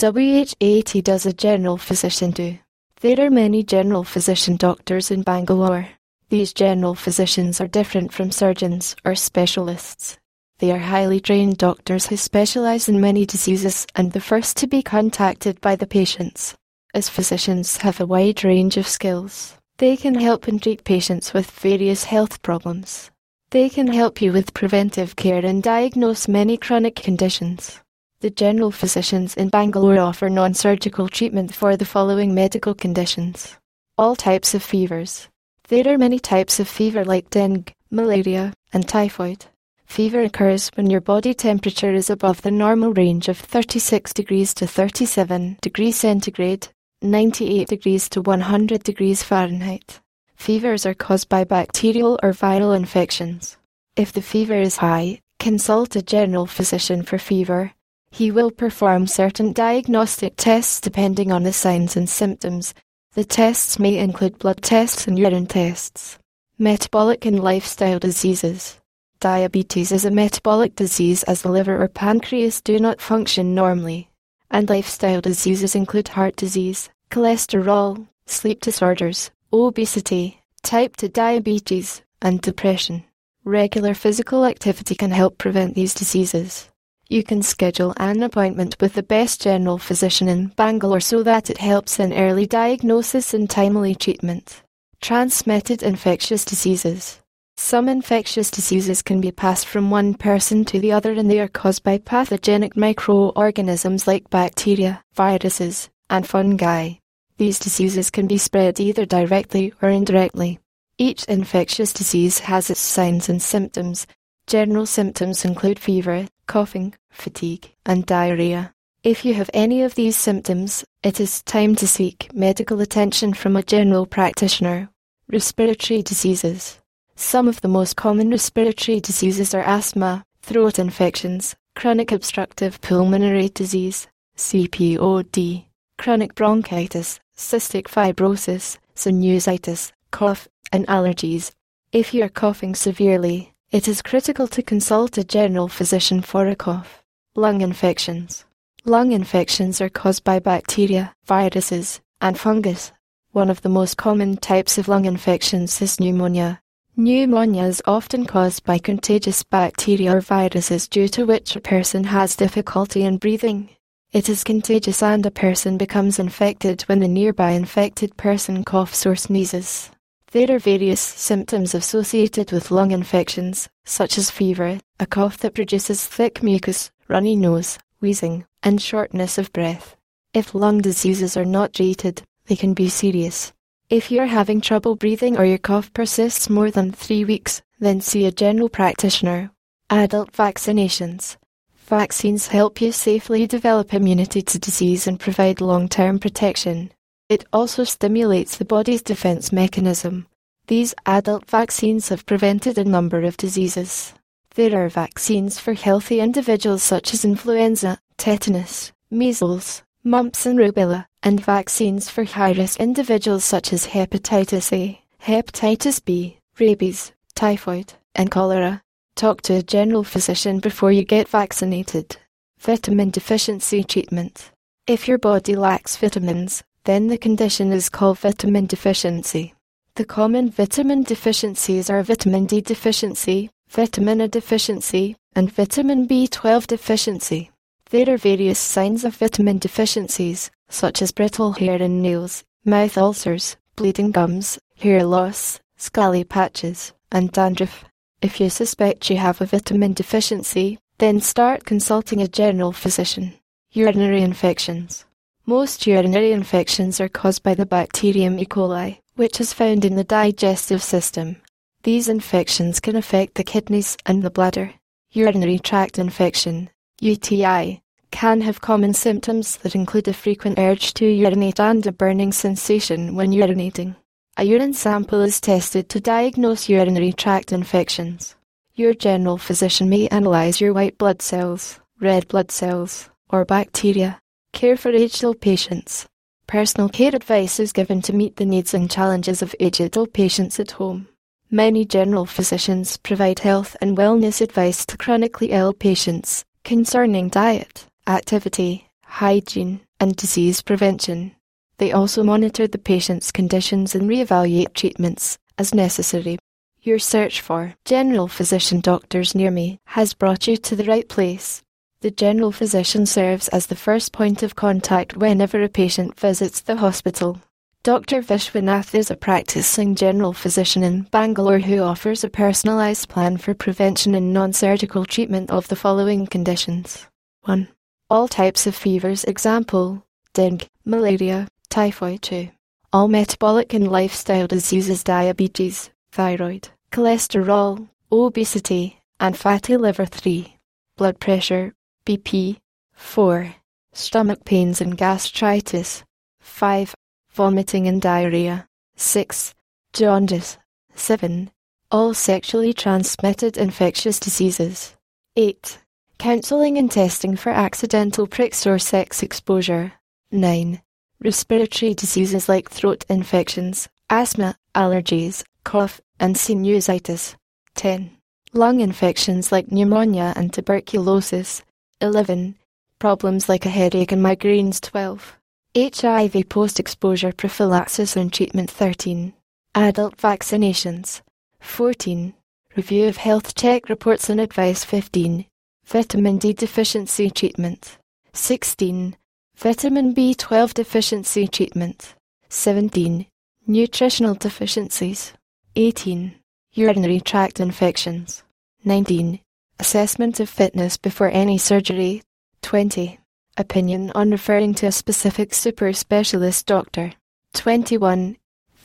WH80 does a general physician do? There are many general physician doctors in Bangalore. These general physicians are different from surgeons or specialists. They are highly trained doctors who specialize in many diseases and the first to be contacted by the patients. As physicians have a wide range of skills, they can help and treat patients with various health problems. They can help you with preventive care and diagnose many chronic conditions. The general physicians in Bangalore offer non surgical treatment for the following medical conditions all types of fevers. There are many types of fever like dengue, malaria, and typhoid. Fever occurs when your body temperature is above the normal range of 36 degrees to 37 degrees centigrade, 98 degrees to 100 degrees Fahrenheit. Fevers are caused by bacterial or viral infections. If the fever is high, consult a general physician for fever. He will perform certain diagnostic tests depending on the signs and symptoms. The tests may include blood tests and urine tests. Metabolic and lifestyle diseases. Diabetes is a metabolic disease as the liver or pancreas do not function normally. And lifestyle diseases include heart disease, cholesterol, sleep disorders, obesity, type 2 diabetes, and depression. Regular physical activity can help prevent these diseases. You can schedule an appointment with the best general physician in Bangalore so that it helps in early diagnosis and timely treatment. Transmitted infectious diseases. Some infectious diseases can be passed from one person to the other and they are caused by pathogenic microorganisms like bacteria, viruses, and fungi. These diseases can be spread either directly or indirectly. Each infectious disease has its signs and symptoms. General symptoms include fever, coughing, fatigue, and diarrhea. If you have any of these symptoms, it is time to seek medical attention from a general practitioner. Respiratory diseases. Some of the most common respiratory diseases are asthma, throat infections, chronic obstructive pulmonary disease, COPD, chronic bronchitis, cystic fibrosis, sinusitis, cough, and allergies. If you are coughing severely, it is critical to consult a general physician for a cough. Lung infections. Lung infections are caused by bacteria, viruses, and fungus. One of the most common types of lung infections is pneumonia. Pneumonia is often caused by contagious bacteria or viruses due to which a person has difficulty in breathing. It is contagious and a person becomes infected when the nearby infected person coughs or sneezes. There are various symptoms associated with lung infections, such as fever, a cough that produces thick mucus, runny nose, wheezing, and shortness of breath. If lung diseases are not treated, they can be serious. If you are having trouble breathing or your cough persists more than three weeks, then see a general practitioner. Adult vaccinations. Vaccines help you safely develop immunity to disease and provide long term protection. It also stimulates the body's defense mechanism. These adult vaccines have prevented a number of diseases. There are vaccines for healthy individuals such as influenza, tetanus, measles, mumps and rubella, and vaccines for high risk individuals such as hepatitis A, hepatitis B, rabies, typhoid, and cholera. Talk to a general physician before you get vaccinated. Vitamin deficiency treatment. If your body lacks vitamins, then the condition is called vitamin deficiency. The common vitamin deficiencies are vitamin D deficiency, vitamin A deficiency, and vitamin B12 deficiency. There are various signs of vitamin deficiencies, such as brittle hair and nails, mouth ulcers, bleeding gums, hair loss, scaly patches, and dandruff. If you suspect you have a vitamin deficiency, then start consulting a general physician. Urinary infections. Most urinary infections are caused by the bacterium E. coli, which is found in the digestive system. These infections can affect the kidneys and the bladder. Urinary tract infection, UTI, can have common symptoms that include a frequent urge to urinate and a burning sensation when urinating. A urine sample is tested to diagnose urinary tract infections. Your general physician may analyze your white blood cells, red blood cells, or bacteria. Care for aged patients. Personal care advice is given to meet the needs and challenges of aged patients at home. Many general physicians provide health and wellness advice to chronically ill patients concerning diet, activity, hygiene, and disease prevention. They also monitor the patient's conditions and reevaluate treatments as necessary. Your search for general physician doctors near me has brought you to the right place. The general physician serves as the first point of contact whenever a patient visits the hospital. Dr. Vishwanath is a practicing general physician in Bangalore who offers a personalized plan for prevention and non surgical treatment of the following conditions 1. All types of fevers, example, dengue, malaria, typhoid 2. All metabolic and lifestyle diseases, diabetes, thyroid, cholesterol, obesity, and fatty liver 3. Blood pressure, BP 4. Stomach pains and gastritis 5. Vomiting and diarrhea 6. Jaundice 7. All sexually transmitted infectious diseases 8. Counseling and testing for accidental pricks or sex exposure 9. Respiratory diseases like throat infections, asthma, allergies, cough, and sinusitis 10. Lung infections like pneumonia and tuberculosis 11. Problems like a headache and migraines 12. HIV post-exposure prophylaxis and treatment 13. Adult vaccinations 14. Review of health check reports and advice 15. Vitamin D deficiency treatment 16. Vitamin B12 deficiency treatment 17. Nutritional deficiencies 18. Urinary tract infections 19. Assessment of fitness before any surgery. 20. Opinion on referring to a specific super specialist doctor. 21.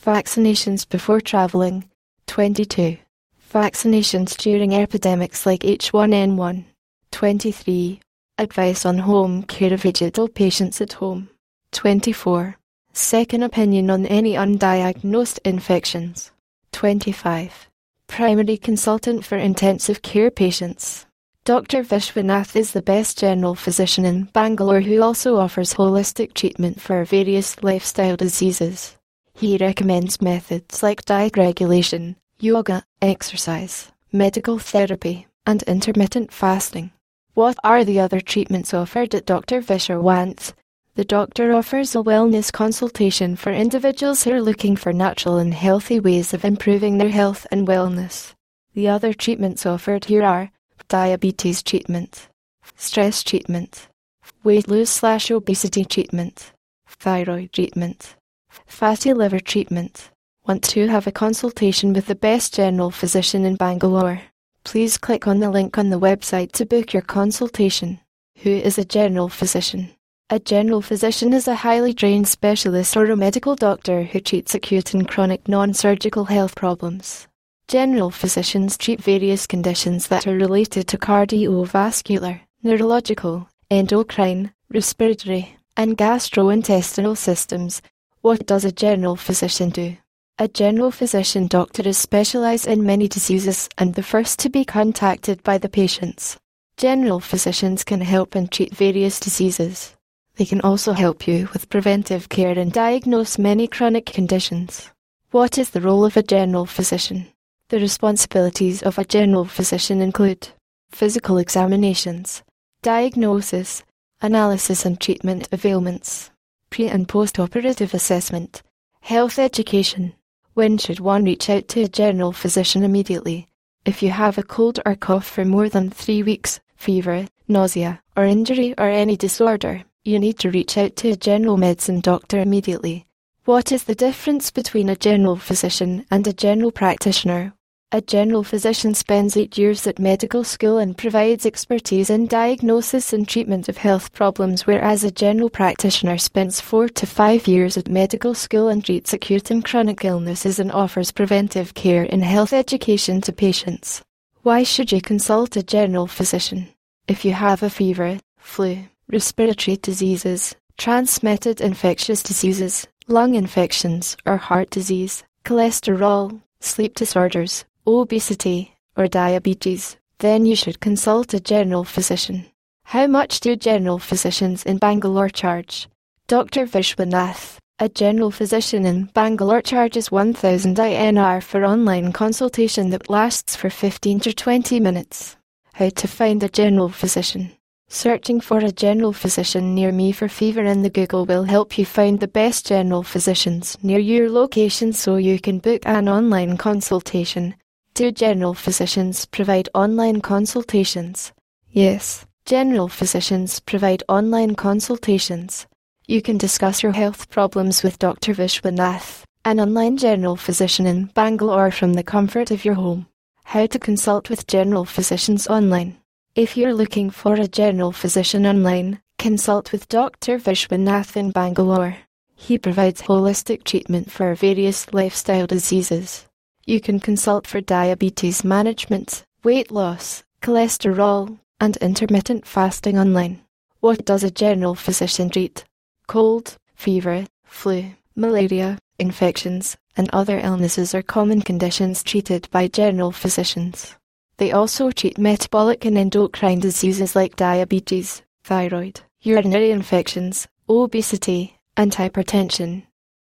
Vaccinations before travelling. 22. Vaccinations during epidemics like H1N1. 23. Advice on home care of digital patients at home. 24. Second opinion on any undiagnosed infections. 25 primary consultant for intensive care patients. Dr. Vishwanath is the best general physician in Bangalore who also offers holistic treatment for various lifestyle diseases. He recommends methods like diet regulation, yoga, exercise, medical therapy, and intermittent fasting. What are the other treatments offered at Dr. Vishwanath? The doctor offers a wellness consultation for individuals who are looking for natural and healthy ways of improving their health and wellness. The other treatments offered here are diabetes treatment, stress treatment, weight loss slash obesity treatment, thyroid treatment, fatty liver treatment. Want to have a consultation with the best general physician in Bangalore? Please click on the link on the website to book your consultation. Who is a general physician? A general physician is a highly trained specialist or a medical doctor who treats acute and chronic non-surgical health problems. General physicians treat various conditions that are related to cardiovascular, neurological, endocrine, respiratory, and gastrointestinal systems. What does a general physician do? A general physician doctor is specialized in many diseases and the first to be contacted by the patients. General physicians can help and treat various diseases. They can also help you with preventive care and diagnose many chronic conditions. What is the role of a general physician? The responsibilities of a general physician include physical examinations, diagnosis, analysis and treatment of ailments, pre and post operative assessment, health education. When should one reach out to a general physician immediately? If you have a cold or cough for more than three weeks, fever, nausea, or injury or any disorder, you need to reach out to a general medicine doctor immediately. What is the difference between a general physician and a general practitioner? A general physician spends eight years at medical school and provides expertise in diagnosis and treatment of health problems, whereas a general practitioner spends four to five years at medical school and treats acute and chronic illnesses and offers preventive care and health education to patients. Why should you consult a general physician? If you have a fever, flu, respiratory diseases, transmitted infectious diseases, lung infections or heart disease, cholesterol, sleep disorders, obesity, or diabetes, then you should consult a general physician. How much do general physicians in Bangalore charge? Dr. Vishwanath, a general physician in Bangalore charges 1000 INR for online consultation that lasts for 15 to 20 minutes. How to find a general physician? Searching for a general physician near me for fever in the Google will help you find the best general physicians near your location so you can book an online consultation. Do general physicians provide online consultations? Yes, general physicians provide online consultations. You can discuss your health problems with Dr. Vishwanath, an online general physician in Bangalore from the comfort of your home. How to consult with general physicians online. If you're looking for a general physician online, consult with Dr. Vishwanath in Bangalore. He provides holistic treatment for various lifestyle diseases. You can consult for diabetes management, weight loss, cholesterol, and intermittent fasting online. What does a general physician treat? Cold, fever, flu, malaria, infections, and other illnesses are common conditions treated by general physicians. They also treat metabolic and endocrine diseases like diabetes, thyroid, urinary infections, obesity, and hypertension.